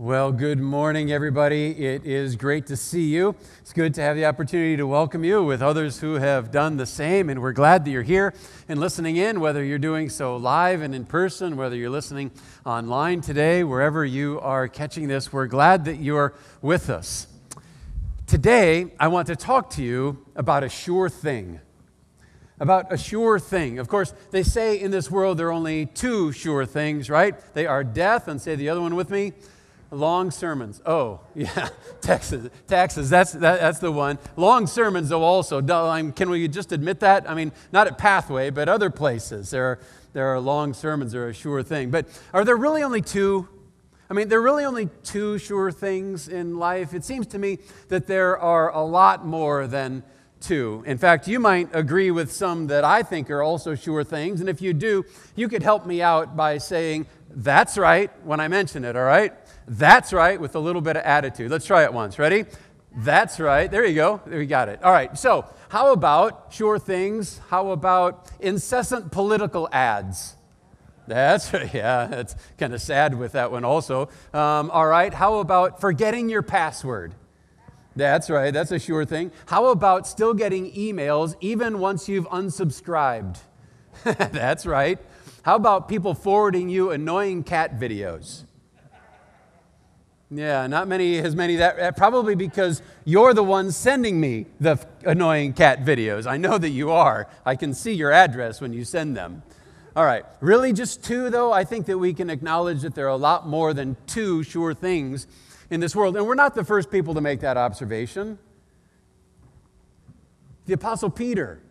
Well, good morning, everybody. It is great to see you. It's good to have the opportunity to welcome you with others who have done the same, and we're glad that you're here and listening in, whether you're doing so live and in person, whether you're listening online today, wherever you are catching this. We're glad that you're with us. Today, I want to talk to you about a sure thing. About a sure thing. Of course, they say in this world there are only two sure things, right? They are death, and say the other one with me Long sermons. Oh, yeah, taxes. Taxes. That's that, that's the one. Long sermons, though. Also, can we just admit that? I mean, not at Pathway, but other places. There are there are long sermons. Are a sure thing. But are there really only two? I mean, there are really only two sure things in life. It seems to me that there are a lot more than two. In fact, you might agree with some that I think are also sure things. And if you do, you could help me out by saying, that's right, when I mention it, all right? That's right, with a little bit of attitude. Let's try it once. Ready? That's right. There you go. There you got it. All right. So, how about sure things? How about incessant political ads? That's yeah. That's kind of sad with that one also. Um, all right. How about forgetting your password? That's right. That's a sure thing. How about still getting emails even once you've unsubscribed? That's right. How about people forwarding you annoying cat videos? Yeah, not many, as many that, uh, probably because you're the one sending me the annoying cat videos. I know that you are. I can see your address when you send them. All right, really just two, though? I think that we can acknowledge that there are a lot more than two sure things in this world. And we're not the first people to make that observation. The Apostle Peter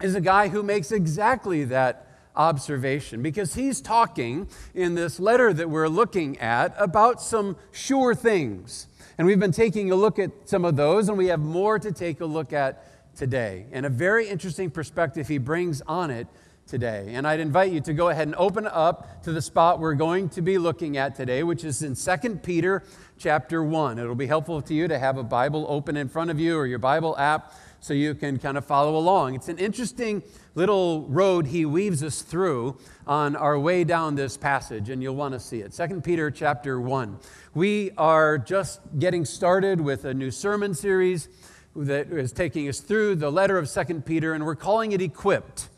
is a guy who makes exactly that observation because he's talking in this letter that we're looking at about some sure things. And we've been taking a look at some of those, and we have more to take a look at today. And a very interesting perspective he brings on it today. And I'd invite you to go ahead and open up to the spot we're going to be looking at today, which is in 2 Peter chapter 1. It'll be helpful to you to have a Bible open in front of you or your Bible app so you can kind of follow along. It's an interesting little road he weaves us through on our way down this passage, and you'll want to see it. 2 Peter chapter 1. We are just getting started with a new sermon series that is taking us through the letter of 2 Peter, and we're calling it Equipped.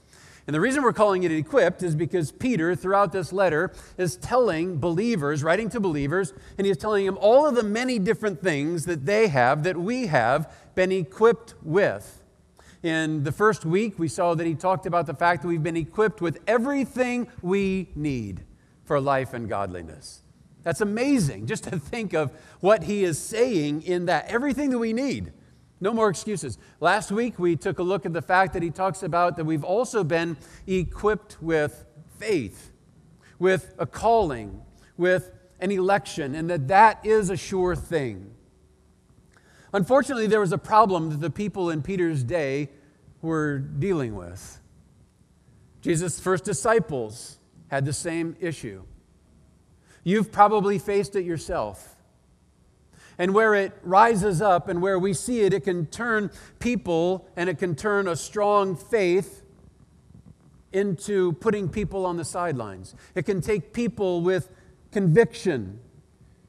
And the reason we're calling it equipped is because Peter, throughout this letter, is telling believers, writing to believers, and he's telling them all of the many different things that they have, that we have been equipped with. In the first week, we saw that he talked about the fact that we've been equipped with everything we need for life and godliness. That's amazing just to think of what he is saying in that everything that we need. No more excuses. Last week, we took a look at the fact that he talks about that we've also been equipped with faith, with a calling, with an election, and that that is a sure thing. Unfortunately, there was a problem that the people in Peter's day were dealing with. Jesus' first disciples had the same issue. You've probably faced it yourself and where it rises up and where we see it, it can turn people and it can turn a strong faith into putting people on the sidelines. It can take people with conviction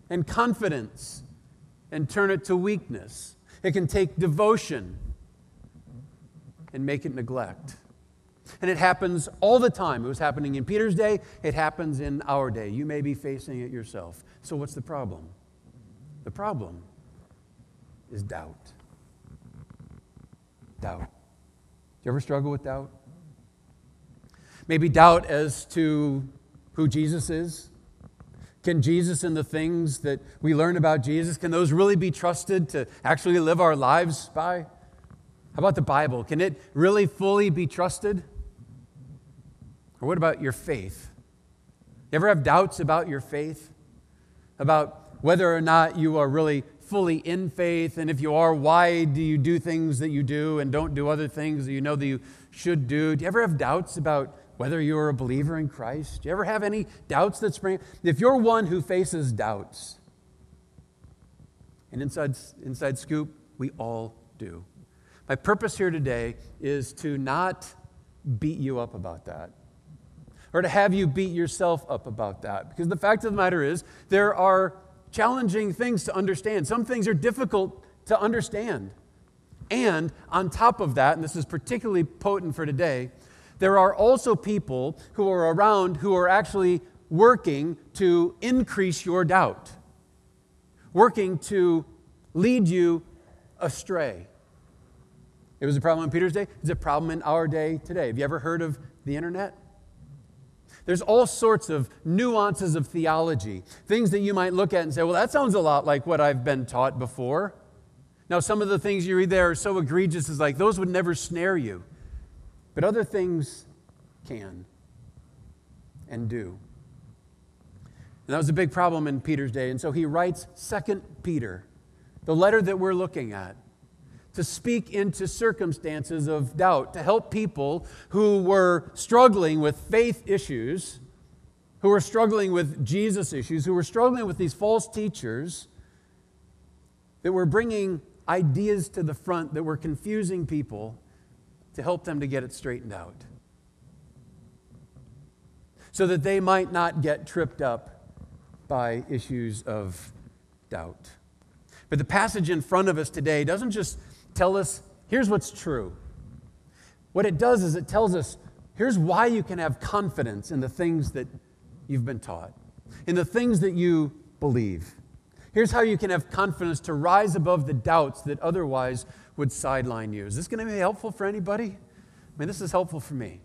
and confidence and turn it to weakness. It can take devotion and make it neglect. And it happens all the time. It was happening in Peter's day, it happens in our day. You may be facing it yourself. So, what's the problem? The problem is doubt. Doubt. Do you ever struggle with doubt? Maybe doubt as to who Jesus is. Can Jesus and the things that we learn about Jesus, can those really be trusted to actually live our lives by? How about the Bible? Can it really fully be trusted? Or what about your faith? You ever have doubts about your faith? About whether or not you are really fully in faith, and if you are, why do you do things that you do and don't do other things that you know that you should do? Do you ever have doubts about whether you're a believer in Christ? Do you ever have any doubts that spring? If you're one who faces doubts, and inside, inside scoop, we all do. My purpose here today is to not beat you up about that or to have you beat yourself up about that. Because the fact of the matter is, there are challenging things to understand. Some things are difficult to understand. And on top of that, and this is particularly potent for today, there are also people who are around who are actually working to increase your doubt, working to lead you astray. It was a problem in Peter's day, it's a problem in our day today. Have you ever heard of the internet? There's all sorts of nuances of theology, things that you might look at and say, well, that sounds a lot like what I've been taught before. Now, some of the things you read there are so egregious, it's like those would never snare you. But other things can and do. And that was a big problem in Peter's day. And so he writes Second Peter, the letter that we're looking at, to speak into circumstances of doubt, to help people who were struggling with faith issues, who were struggling with Jesus issues, who were struggling with these false teachers that were bringing ideas to the front that were confusing people to help them to get it straightened out. So that they might not get tripped up by issues of doubt. But the passage in front of us today doesn't just tell us, here's what's true. What it does is it tells us, here's why you can have confidence in the things that you've been taught, in the things that you believe. Here's how you can have confidence to rise above the doubts that otherwise would sideline you. Is this going to be helpful for anybody? I mean, this is helpful for me.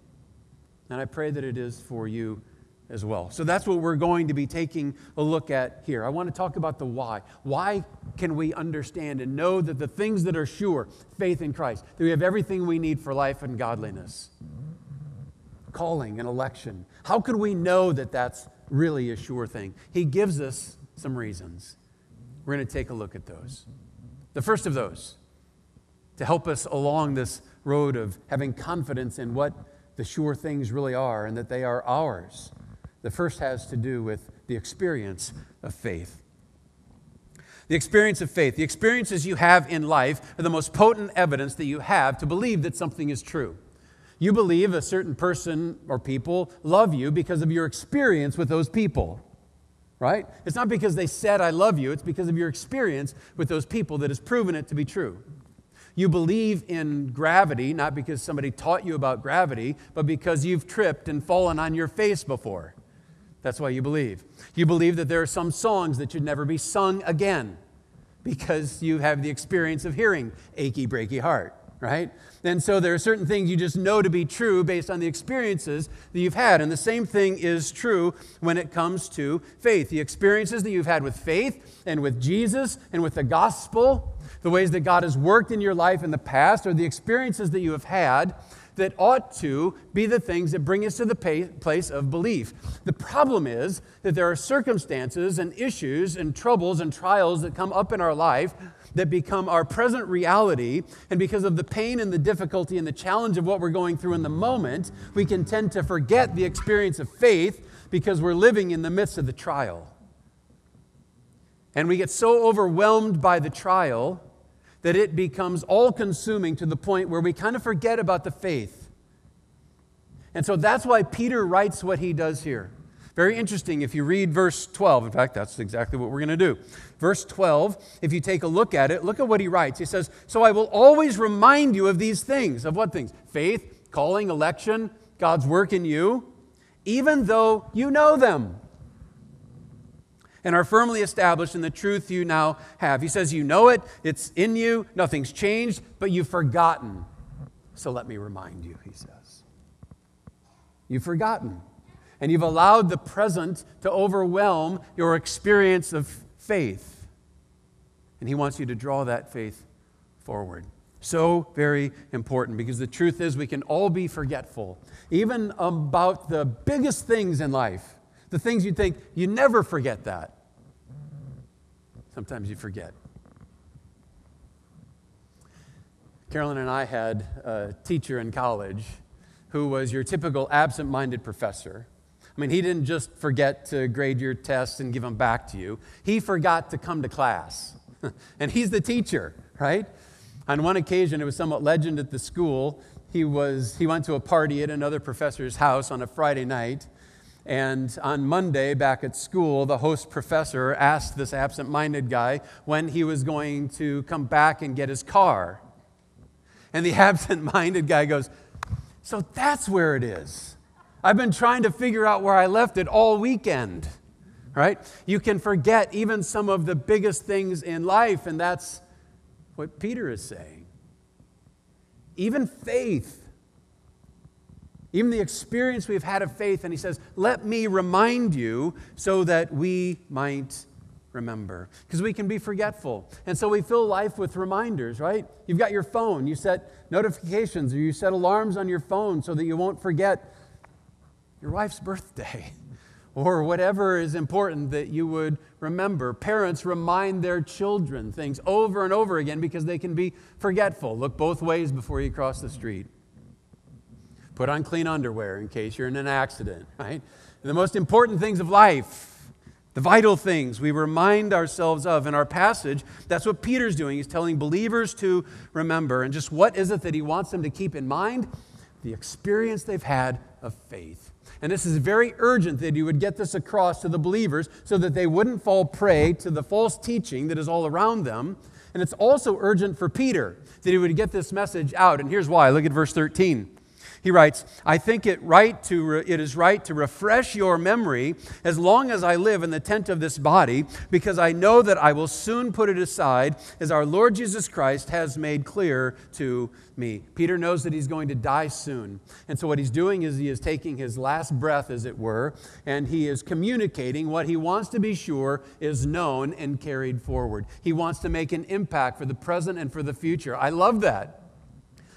And I pray that it is for you as well. So that's what we're going to be taking a look at here. I want to talk about the why. Why can we understand and know that the things that are sure, faith in Christ, that we have everything we need for life and godliness? Calling and election. How could we know that that's really a sure thing? He gives us some reasons. We're going to take a look at those. The first of those, to help us along this road of having confidence in what the sure things really are and that they are ours. The first has to do with the experience of faith. The experience of faith, the experiences you have in life are the most potent evidence that you have to believe that something is true. You believe a certain person or people love you because of your experience with those people right? It's not because they said, I love you, it's because of your experience with those people that has proven it to be true. You believe in gravity, not because somebody taught you about gravity, but because you've tripped and fallen on your face before. That's why you believe. You believe that there are some songs that should never be sung again because you have the experience of hearing achy, breaky heart right? And so there are certain things you just know to be true based on the experiences that you've had. And the same thing is true when it comes to faith. The experiences that you've had with faith and with Jesus and with the gospel, the ways that God has worked in your life in the past, or the experiences that you have had that ought to be the things that bring us to the place of belief. The problem is that there are circumstances and issues and troubles and trials that come up in our life that become our present reality. And because of the pain and the difficulty and the challenge of what we're going through in the moment, we can tend to forget the experience of faith because we're living in the midst of the trial. And we get so overwhelmed by the trial that it becomes all consuming to the point where we kind of forget about the faith. And so that's why Peter writes what he does here. Very interesting if you read verse 12. In fact, that's exactly what we're going to do. Verse 12, if you take a look at it, look at what he writes. He says, So I will always remind you of these things. Of what things? Faith, calling, election, God's work in you, even though you know them and are firmly established in the truth you now have. He says, You know it, it's in you, nothing's changed, but you've forgotten. So let me remind you, he says. You've forgotten and you've allowed the present to overwhelm your experience of faith. And He wants you to draw that faith forward. So very important because the truth is we can all be forgetful, even about the biggest things in life. The things you think, you never forget that. Sometimes you forget. Carolyn and I had a teacher in college who was your typical absent minded professor I mean, he didn't just forget to grade your tests and give them back to you, he forgot to come to class. and he's the teacher, right? On one occasion, it was somewhat legend at the school. He, was, he went to a party at another professor's house on a Friday night, And on Monday, back at school, the host professor asked this absent minded guy when he was going to come back and get his car. And the absent minded guy goes, So that's where it is. I've been trying to figure out where I left it all weekend. Right? You can forget even some of the biggest things in life, and that's what Peter is saying. Even faith even the experience we've had of faith. And he says, Let me remind you so that we might remember. Because we can be forgetful. And so we fill life with reminders, right? You've got your phone, you set notifications or you set alarms on your phone so that you won't forget your wife's birthday or whatever is important that you would remember. Parents remind their children things over and over again because they can be forgetful. Look both ways before you cross the street. Put on clean underwear in case you're in an accident, right? The most important things of life, the vital things we remind ourselves of in our passage, that's what Peter's doing. He's telling believers to remember. And just what is it that he wants them to keep in mind? The experience they've had of faith. And this is very urgent that you would get this across to the believers so that they wouldn't fall prey to the false teaching that is all around them. And it's also urgent for Peter that he would get this message out. And here's why. Look at verse 13. He writes, I think it, right to re- it is right to refresh your memory as long as I live in the tent of this body, because I know that I will soon put it aside, as our Lord Jesus Christ has made clear to me. Peter knows that he's going to die soon. And so, what he's doing is he is taking his last breath, as it were, and he is communicating what he wants to be sure is known and carried forward. He wants to make an impact for the present and for the future. I love that.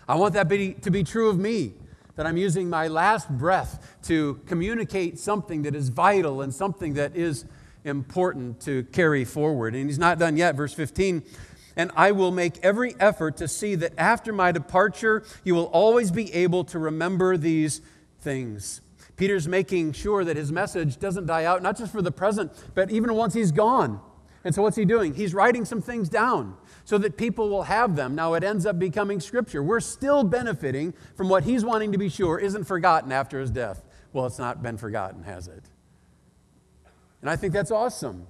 I want that be, to be true of me that I'm using my last breath to communicate something that is vital and something that is important to carry forward. And he's not done yet. Verse 15 and I will make every effort to see that after my departure, you will always be able to remember these things. Peter's making sure that his message doesn't die out, not just for the present, but even once he's gone. And so, what's he doing? He's writing some things down so that people will have them. Now it ends up becoming scripture. We're still benefiting from what he's wanting to be sure isn't forgotten after his death. Well, it's not been forgotten, has it? And I think that's awesome.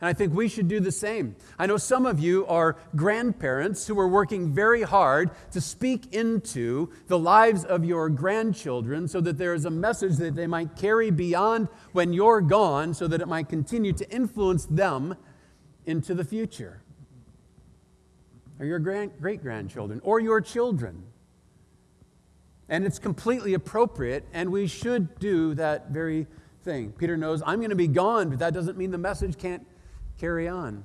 And I think we should do the same. I know some of you are grandparents who are working very hard to speak into the lives of your grandchildren so that there is a message that they might carry beyond when you're gone so that it might continue to influence them into the future or your great grandchildren or your children. And it's completely appropriate, and we should do that very thing. Peter knows I'm going to be gone, but that doesn't mean the message can't carry on.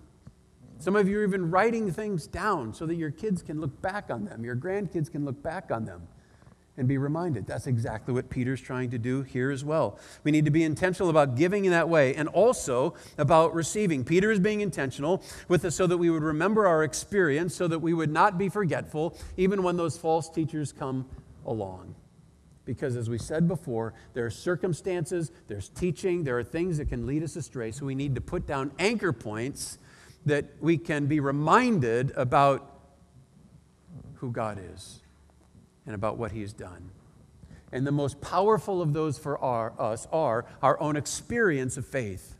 Some of you are even writing things down so that your kids can look back on them, your grandkids can look back on them and be reminded. That's exactly what Peter's trying to do here as well. We need to be intentional about giving in that way and also about receiving. Peter is being intentional with us so that we would remember our experience, so that we would not be forgetful, even when those false teachers come along. Because as we said before, there are circumstances, there's teaching, there are things that can lead us astray. So we need to put down anchor points that we can be reminded about who God is and about what He's done. And the most powerful of those for our, us are our own experience of faith.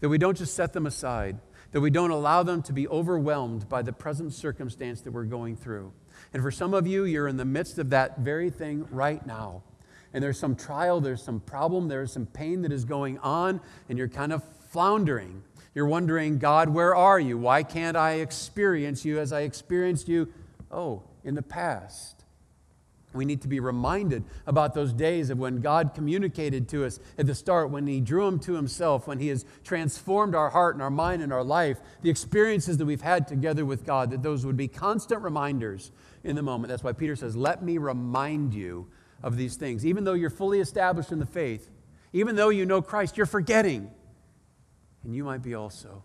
That we don't just set them aside, that we don't allow them to be overwhelmed by the present circumstance that we're going through. And for some of you, you're in the midst of that very thing right now. And there's some trial, there's some problem, there's some pain that is going on, and you're kind of floundering. You're wondering, God, where are you? Why can't I experience you as I experienced you? Oh, in the past. We need to be reminded about those days of when God communicated to us at the start, when He drew Him to Himself, when He has transformed our heart and our mind and our life, the experiences that we've had together with God, that those would be constant reminders in the moment. That's why Peter says, Let me remind you of these things. Even though you're fully established in the faith, even though you know Christ, you're forgetting. And you might be also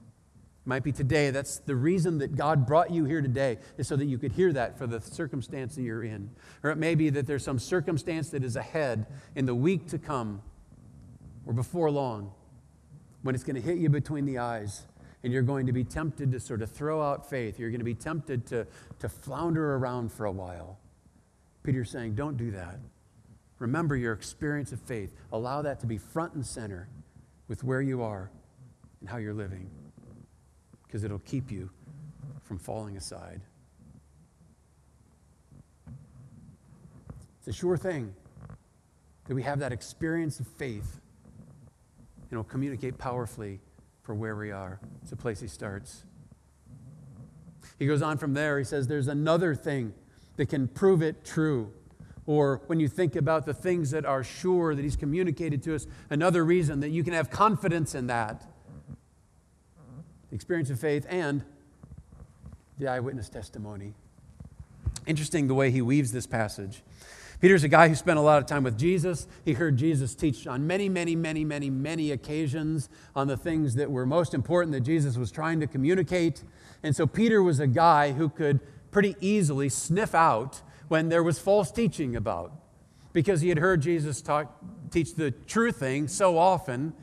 might be today. That's the reason that God brought you here today, is so that you could hear that for the circumstance that you're in. Or it may be that there's some circumstance that is ahead in the week to come or before long when it's going to hit you between the eyes and you're going to be tempted to sort of throw out faith. You're going to be tempted to, to flounder around for a while. Peter's saying, don't do that. Remember your experience of faith. Allow that to be front and center with where you are and how you're living, because it'll keep you from falling aside. It's a sure thing that we have that experience of faith, and it'll communicate powerfully for where we are. It's a place he starts. He goes on from there. He says, There's another thing that can prove it true. Or when you think about the things that are sure that he's communicated to us, another reason that you can have confidence in that the experience of faith and the eyewitness testimony. Interesting the way he weaves this passage. Peter's a guy who spent a lot of time with Jesus. He heard Jesus teach on many, many, many, many, many occasions on the things that were most important that Jesus was trying to communicate. And so Peter was a guy who could pretty easily sniff out when there was false teaching about because he had heard Jesus talk, teach the true thing so often.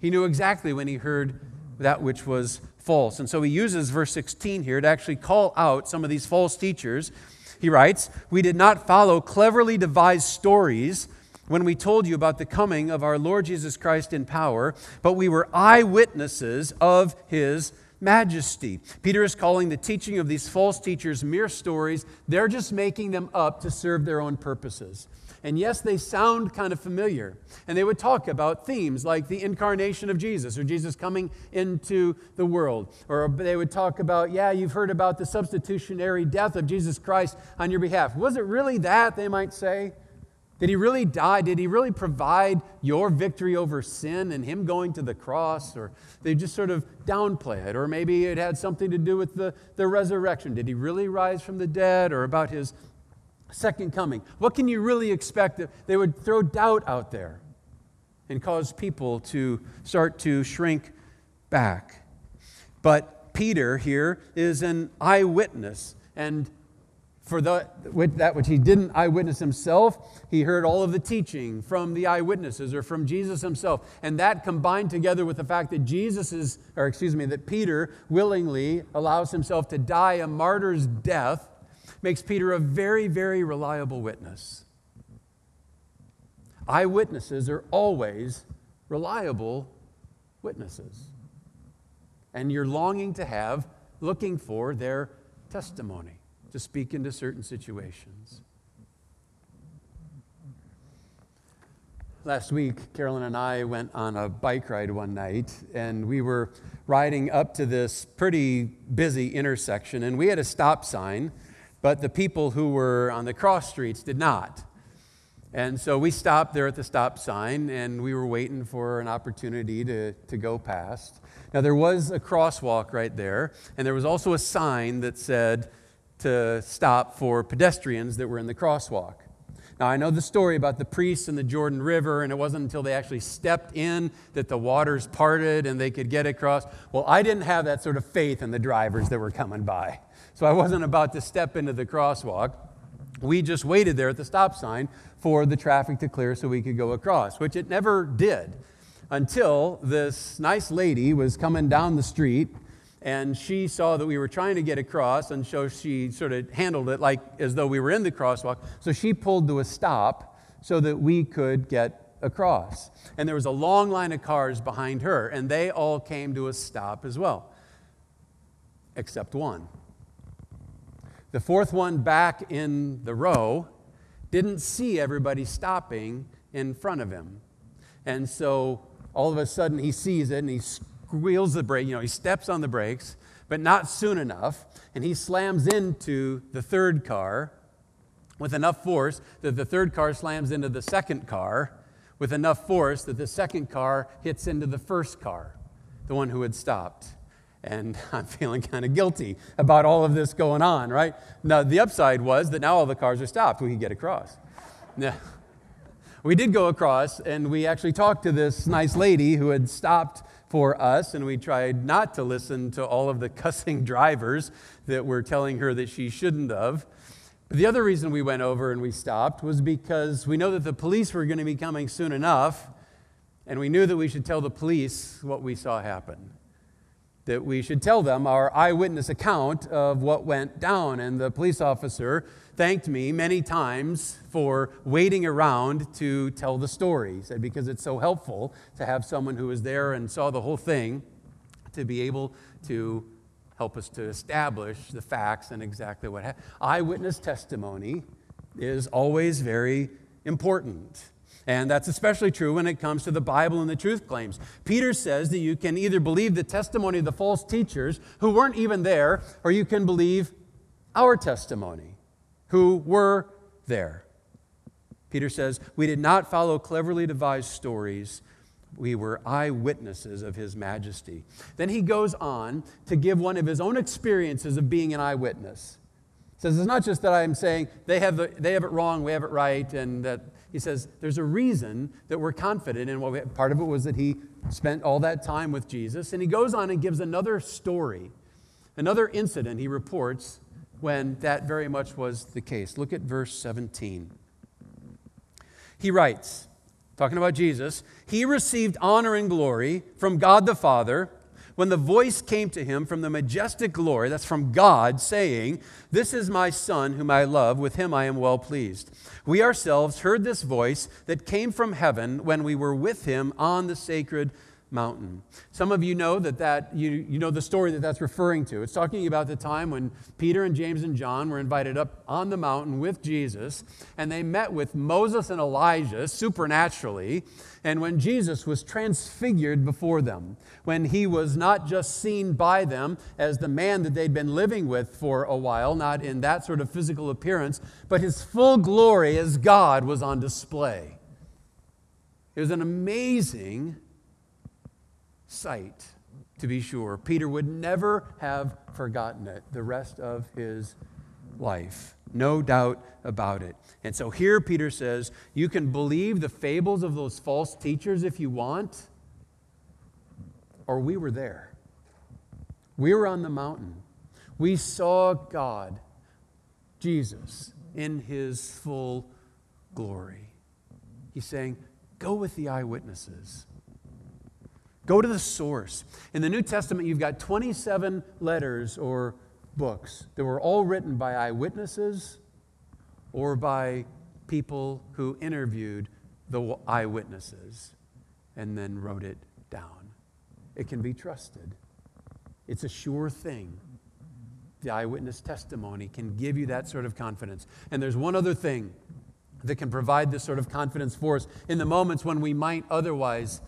He knew exactly when he heard that which was false. And so he uses verse 16 here to actually call out some of these false teachers. He writes, We did not follow cleverly devised stories when we told you about the coming of our Lord Jesus Christ in power, but we were eyewitnesses of his majesty. Peter is calling the teaching of these false teachers mere stories. They're just making them up to serve their own purposes. And yes, they sound kind of familiar. And they would talk about themes like the incarnation of Jesus or Jesus coming into the world. Or they would talk about, yeah, you've heard about the substitutionary death of Jesus Christ on your behalf. Was it really that, they might say? Did he really die? Did he really provide your victory over sin and him going to the cross? Or they just sort of downplay it. Or maybe it had something to do with the, the resurrection. Did he really rise from the dead? Or about his second coming. What can you really expect? They would throw doubt out there and cause people to start to shrink back. But Peter here is an eyewitness. And for the, that which he didn't eyewitness himself, he heard all of the teaching from the eyewitnesses or from Jesus himself. And that combined together with the fact that Jesus is, or excuse me, that Peter willingly allows himself to die a martyr's death makes Peter a very, very reliable witness. Eyewitnesses are always reliable witnesses. And you're longing to have, looking for their testimony to speak into certain situations. Last week, Carolyn and I went on a bike ride one night, and we were riding up to this pretty busy intersection, and we had a stop sign but the people who were on the cross streets did not. And so we stopped there at the stop sign and we were waiting for an opportunity to, to go past. Now, there was a crosswalk right there, and there was also a sign that said to stop for pedestrians that were in the crosswalk. Now, I know the story about the priests and the Jordan River, and it wasn't until they actually stepped in that the waters parted and they could get across. Well, I didn't have that sort of faith in the drivers that were coming by. So I wasn't about to step into the crosswalk. We just waited there at the stop sign for the traffic to clear so we could go across, which it never did until this nice lady was coming down the street and she saw that we were trying to get across and so she sort of handled it like as though we were in the crosswalk. So she pulled to a stop so that we could get across. And there was a long line of cars behind her and they all came to a stop as well except one. The fourth one back in the row didn't see everybody stopping in front of him. And so all of a sudden he sees it and he squeals the brake, you know, he steps on the brakes, but not soon enough. And he slams into the third car with enough force that the third car slams into the second car with enough force that the second car hits into the first car, the one who had stopped and I'm feeling kind of guilty about all of this going on, right? Now, the upside was that now all the cars are stopped. We could get across. Now, we did go across, and we actually talked to this nice lady who had stopped for us, and we tried not to listen to all of the cussing drivers that were telling her that she shouldn't have. But the other reason we went over and we stopped was because we know that the police were going to be coming soon enough, and we knew that we should tell the police what we saw happen. That we should tell them our eyewitness account of what went down. And the police officer thanked me many times for waiting around to tell the story. He said, because it's so helpful to have someone who was there and saw the whole thing to be able to help us to establish the facts and exactly what happened. Eyewitness testimony is always very important. And that's especially true when it comes to the Bible and the truth claims. Peter says that you can either believe the testimony of the false teachers who weren't even there, or you can believe our testimony who were there. Peter says, We did not follow cleverly devised stories. We were eyewitnesses of his majesty. Then he goes on to give one of his own experiences of being an eyewitness. He says, It's not just that I'm saying they have, the, they have it wrong, we have it right, and that he says there's a reason that we're confident in what we, part of it was that he spent all that time with Jesus. And he goes on and gives another story, another incident he reports when that very much was the case. Look at verse 17. He writes, talking about Jesus, he received honor and glory from God the Father when the voice came to him from the majestic glory, that's from God, saying, This is my Son whom I love, with him I am well pleased. We ourselves heard this voice that came from heaven when we were with him on the sacred mountain. Some of you know that, that you, you know the story that that's referring to. It's talking about the time when Peter and James and John were invited up on the mountain with Jesus, and they met with Moses and Elijah supernaturally, and when Jesus was transfigured before them, when he was not just seen by them as the man that they'd been living with for a while, not in that sort of physical appearance, but his full glory as God was on display. It was an amazing sight, to be sure. Peter would never have forgotten it the rest of his life. No doubt about it. And so here Peter says, You can believe the fables of those false teachers if you want, or we were there. We were on the mountain. We saw God, Jesus, in his full glory. He's saying, Go with the eyewitnesses. Go to the source. In the New Testament, you've got 27 letters or books that were all written by eyewitnesses or by people who interviewed the eyewitnesses and then wrote it down. It can be trusted, it's a sure thing. The eyewitness testimony can give you that sort of confidence. And there's one other thing that can provide this sort of confidence for us in the moments when we might otherwise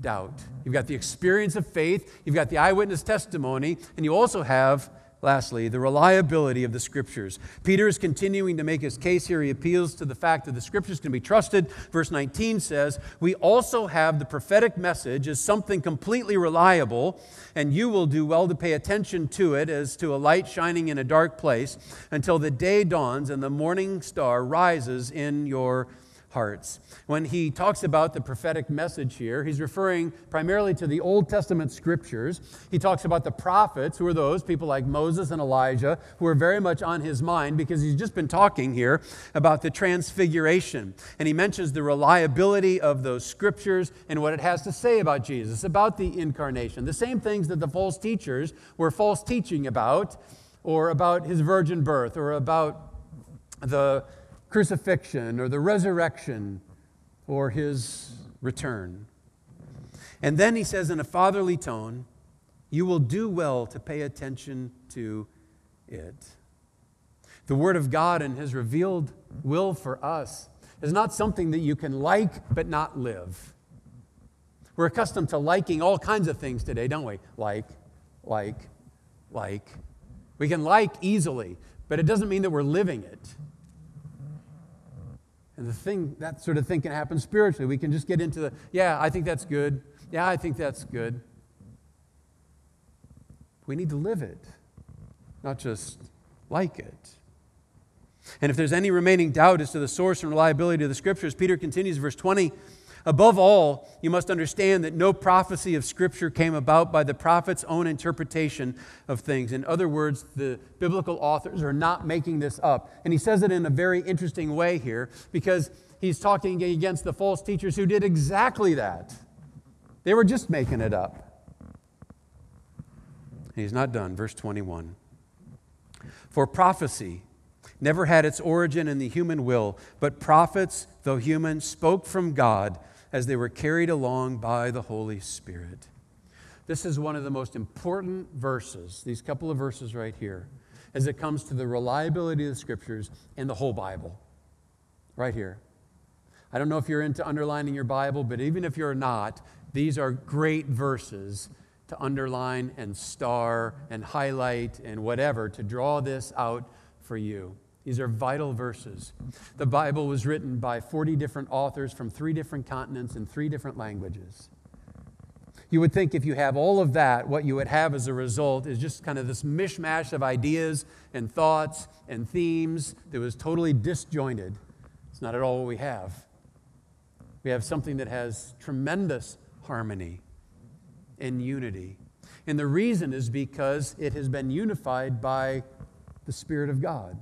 doubt. You've got the experience of faith, you've got the eyewitness testimony, and you also have, lastly, the reliability of the scriptures. Peter is continuing to make his case here. He appeals to the fact that the scriptures can be trusted. Verse 19 says, We also have the prophetic message as something completely reliable, and you will do well to pay attention to it as to a light shining in a dark place until the day dawns and the morning star rises in your hearts. When he talks about the prophetic message here, he's referring primarily to the Old Testament scriptures. He talks about the prophets, who are those people like Moses and Elijah, who are very much on his mind because he's just been talking here about the transfiguration. And he mentions the reliability of those scriptures and what it has to say about Jesus, about the incarnation. The same things that the false teachers were false teaching about, or about his virgin birth, or about the crucifixion or the resurrection or his return. And then he says in a fatherly tone, You will do well to pay attention to it. The Word of God and His revealed will for us is not something that you can like but not live. We're accustomed to liking all kinds of things today, don't we? Like, like, like. We can like easily, but it doesn't mean that we're living it. The thing, that sort of thing can happen spiritually. We can just get into the, yeah, I think that's good. Yeah, I think that's good. We need to live it, not just like it. And if there's any remaining doubt as to the source and reliability of the scriptures, Peter continues, verse 20. Above all, you must understand that no prophecy of Scripture came about by the prophet's own interpretation of things. In other words, the biblical authors are not making this up. And he says it in a very interesting way here because he's talking against the false teachers who did exactly that. They were just making it up. he's not done. Verse 21. For prophecy never had its origin in the human will, but prophets, though human, spoke from God as they were carried along by the Holy Spirit. This is one of the most important verses, these couple of verses right here, as it comes to the reliability of the scriptures and the whole Bible. Right here. I don't know if you're into underlining your Bible, but even if you're not, these are great verses to underline and star and highlight and whatever to draw this out for you. These are vital verses. The Bible was written by 40 different authors from three different continents in three different languages. You would think if you have all of that, what you would have as a result is just kind of this mishmash of ideas and thoughts and themes that was totally disjointed. It's not at all what we have. We have something that has tremendous harmony and unity. And the reason is because it has been unified by the Spirit of God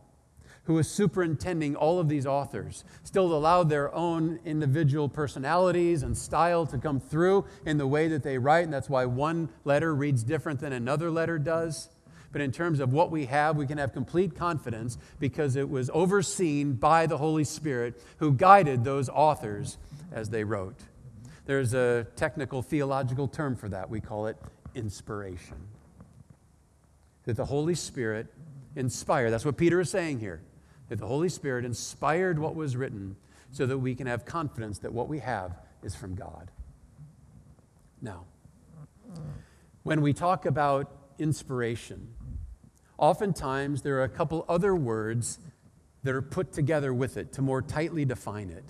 who was superintending all of these authors, still allowed their own individual personalities and style to come through in the way that they write. And that's why one letter reads different than another letter does. But in terms of what we have, we can have complete confidence because it was overseen by the Holy Spirit who guided those authors as they wrote. There's a technical theological term for that. We call it inspiration. That the Holy Spirit inspired, that's what Peter is saying here that the Holy Spirit inspired what was written so that we can have confidence that what we have is from God. Now, when we talk about inspiration, oftentimes there are a couple other words that are put together with it to more tightly define it.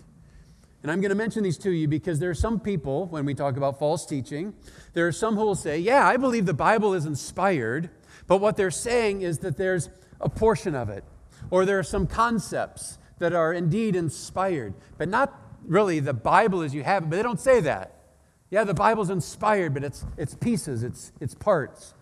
And I'm going to mention these to you because there are some people, when we talk about false teaching, there are some who will say, Yeah, I believe the Bible is inspired, but what they're saying is that there's a portion of it or there are some concepts that are indeed inspired, but not really the Bible as you have it, but they don't say that. Yeah, the Bible's inspired, but it's, it's pieces, it's, it's parts.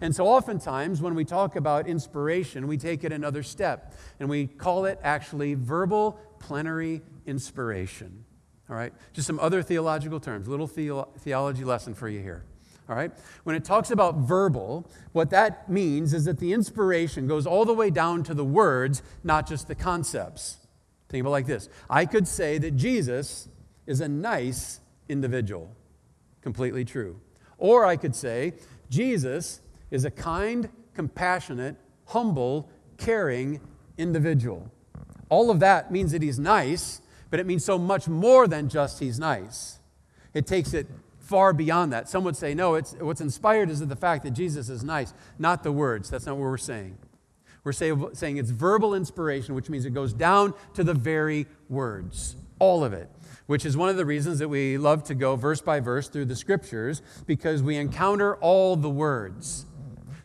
And so, oftentimes, when we talk about inspiration, we take it another step and we call it actually verbal plenary inspiration. All right? Just some other theological terms, little theo- theology lesson for you here. All right? When it talks about verbal, what that means is that the inspiration goes all the way down to the words, not just the concepts. Think about like this I could say that Jesus is a nice individual. Completely true. Or I could say, Jesus is a kind, compassionate, humble, caring individual. All of that means that he's nice, but it means so much more than just he's nice. It takes it far beyond that. Some would say, no, it's, what's inspired is the fact that Jesus is nice, not the words. That's not what we're saying. We're say, saying it's verbal inspiration, which means it goes down to the very words, all of it, which is one of the reasons that we love to go verse by verse through the scriptures because we encounter all the words.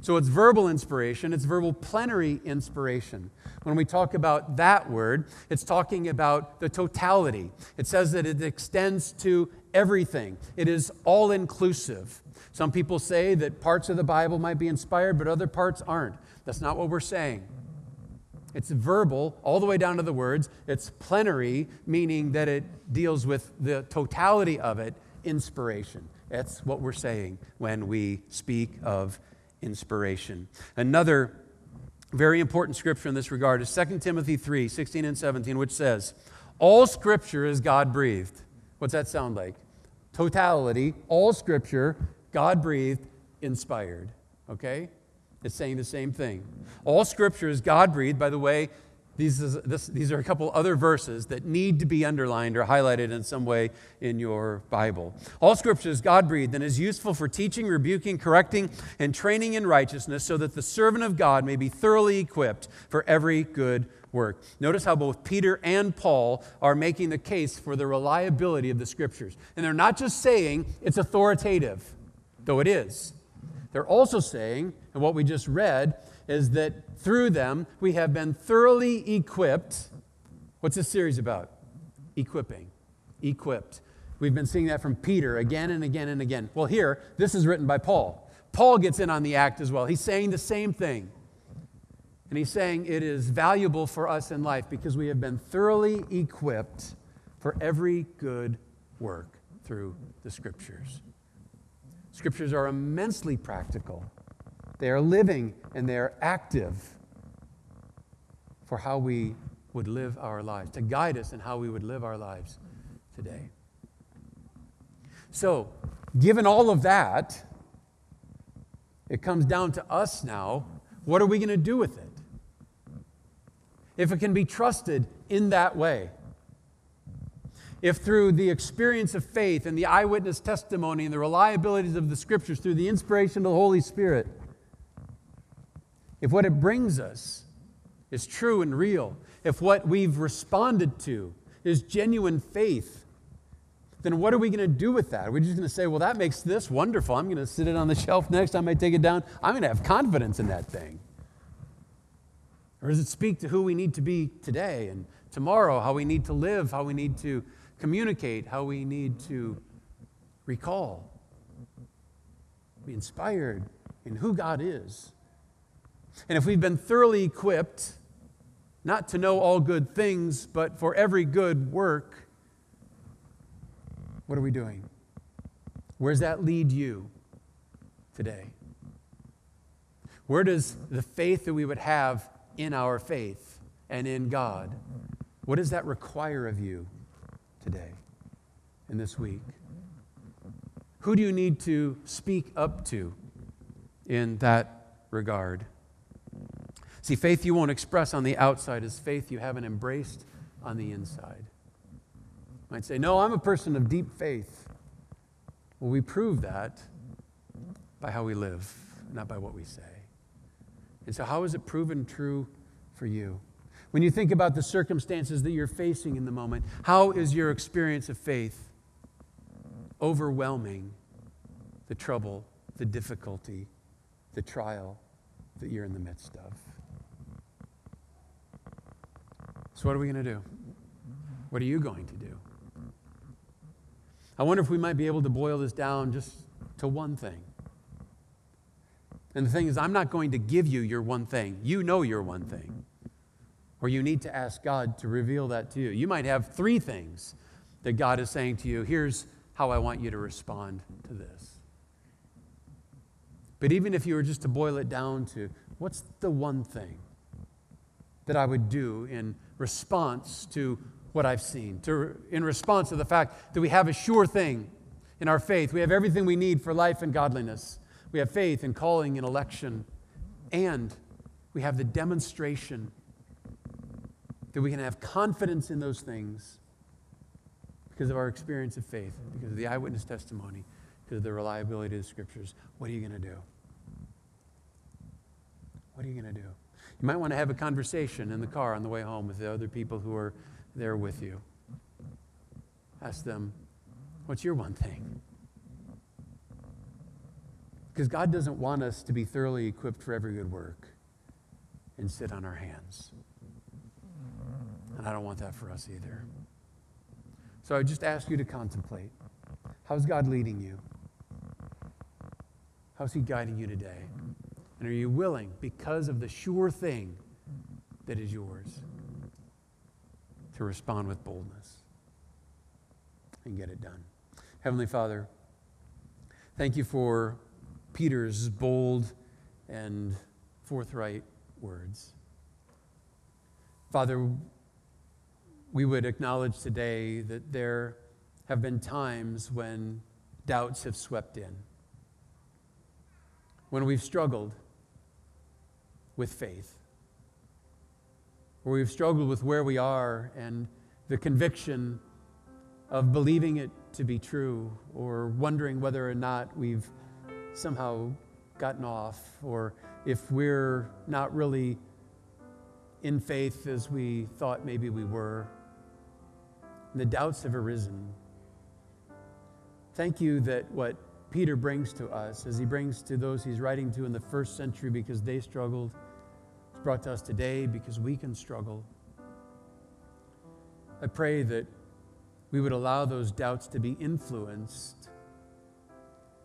So it's verbal inspiration, it's verbal plenary inspiration. When we talk about that word, it's talking about the totality. It says that it extends to everything, it is all inclusive. Some people say that parts of the Bible might be inspired, but other parts aren't. That's not what we're saying. It's verbal, all the way down to the words. It's plenary, meaning that it deals with the totality of it, inspiration. That's what we're saying when we speak of inspiration. Another very important scripture in this regard is 2 Timothy 3 16 and 17, which says, All scripture is God breathed. What's that sound like? Totality, all scripture, God breathed, inspired. Okay? It's saying the same thing. All scripture is God breathed. By the way, these, is, this, these are a couple other verses that need to be underlined or highlighted in some way in your Bible. All scripture is God breathed and is useful for teaching, rebuking, correcting, and training in righteousness so that the servant of God may be thoroughly equipped for every good work. Notice how both Peter and Paul are making the case for the reliability of the scriptures. And they're not just saying it's authoritative, though it is. They're also saying, and what we just read, is that through them we have been thoroughly equipped. What's this series about? Equipping. Equipped. We've been seeing that from Peter again and again and again. Well, here, this is written by Paul. Paul gets in on the act as well. He's saying the same thing. And he's saying it is valuable for us in life because we have been thoroughly equipped for every good work through the scriptures. Scriptures are immensely practical. They are living and they are active for how we would live our lives, to guide us in how we would live our lives today. So, given all of that, it comes down to us now. What are we going to do with it? If it can be trusted in that way, if through the experience of faith and the eyewitness testimony and the reliabilities of the scriptures, through the inspiration of the Holy Spirit, if what it brings us is true and real, if what we've responded to is genuine faith, then what are we going to do with that? Are we just going to say, well, that makes this wonderful. I'm going to sit it on the shelf next time I take it down. I'm going to have confidence in that thing. Or does it speak to who we need to be today and tomorrow, how we need to live, how we need to communicate, how we need to recall, be inspired in who God is? And if we've been thoroughly equipped, not to know all good things, but for every good work, what are we doing? Where does that lead you today? Where does the faith that we would have in our faith and in God, what does that require of you today and this week? Who do you need to speak up to in that regard? See, faith you won't express on the outside is faith you haven't embraced on the inside You might say, No, I'm a person of deep faith. Well, we prove that by how we live, not by what we say. And so, how is it proven true for you? When you think about the circumstances that you're facing in the moment, how is your experience of faith overwhelming the trouble, the difficulty, the trial that you're in the midst of? So, what are we going to do? What are you going to do? I wonder if we might be able to boil this down just to one thing. And the thing is, I'm not going to give you your one thing. You know your one thing. Or you need to ask God to reveal that to you. You might have three things that God is saying to you. Here's how I want you to respond to this. But even if you were just to boil it down to what's the one thing that I would do in response to what I've seen, to, in response to the fact that we have a sure thing in our faith. We have everything we need for life and godliness. We have faith and calling and election. And we have the demonstration that we can have confidence in those things because of our experience of faith, because of the eyewitness testimony, because of the reliability of the scriptures. What are you going to do? What are you going to do? You might want to have a conversation in the car on the way home with the other people who are there with you. Ask them, what's your one thing? Because God doesn't want us to be thoroughly equipped for every good work and sit on our hands. And I don't want that for us either. So I just ask you to contemplate how's God leading you? How's He guiding you today? And are you willing, because of the sure thing that is yours, to respond with boldness and get it done. Heavenly Father, thank you for Peter's bold and forthright words. Father, we would acknowledge today that there have been times when doubts have swept in, when we've struggled with faith where we've struggled with where we are and the conviction of believing it to be true or wondering whether or not we've somehow gotten off or if we're not really in faith as we thought maybe we were. And the doubts have arisen. Thank you that what Peter brings to us, as he brings to those he's writing to in the first century because they struggled, It's brought to us today because we can struggle. I pray that we would allow those doubts to be influenced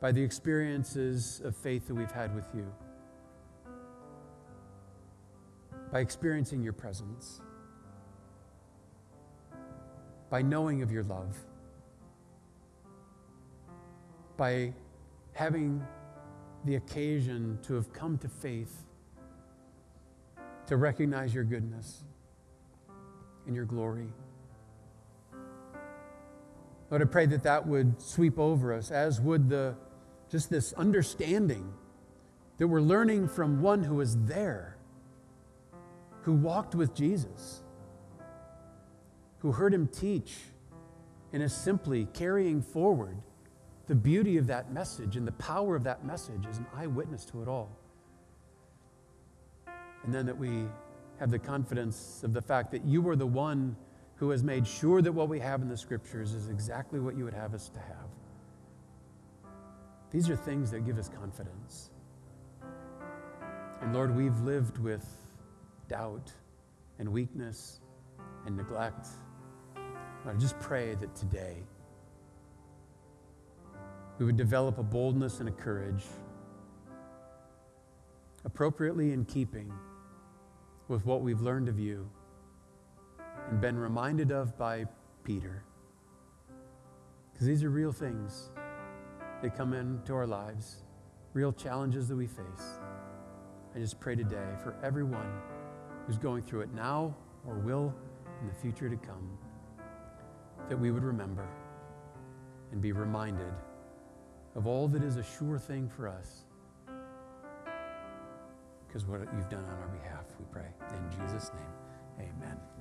by the experiences of faith that we've had with you, by experiencing your presence, by knowing of your love, by having the occasion to have come to faith, to recognize your goodness and your glory. Lord, I pray that that would sweep over us, as would the just this understanding that we're learning from one who was there, who walked with Jesus, who heard him teach, and is simply carrying forward the beauty of that message and the power of that message is an eyewitness to it all. And then that we have the confidence of the fact that you are the one who has made sure that what we have in the scriptures is exactly what you would have us to have. These are things that give us confidence. And Lord, we've lived with doubt and weakness and neglect. Lord, I just pray that today we would develop a boldness and a courage appropriately in keeping with what we've learned of you and been reminded of by Peter. Because these are real things that come into our lives, real challenges that we face. I just pray today for everyone who's going through it now or will in the future to come that we would remember and be reminded of all that is a sure thing for us. Because what you've done on our behalf, we pray. In Jesus' name, amen.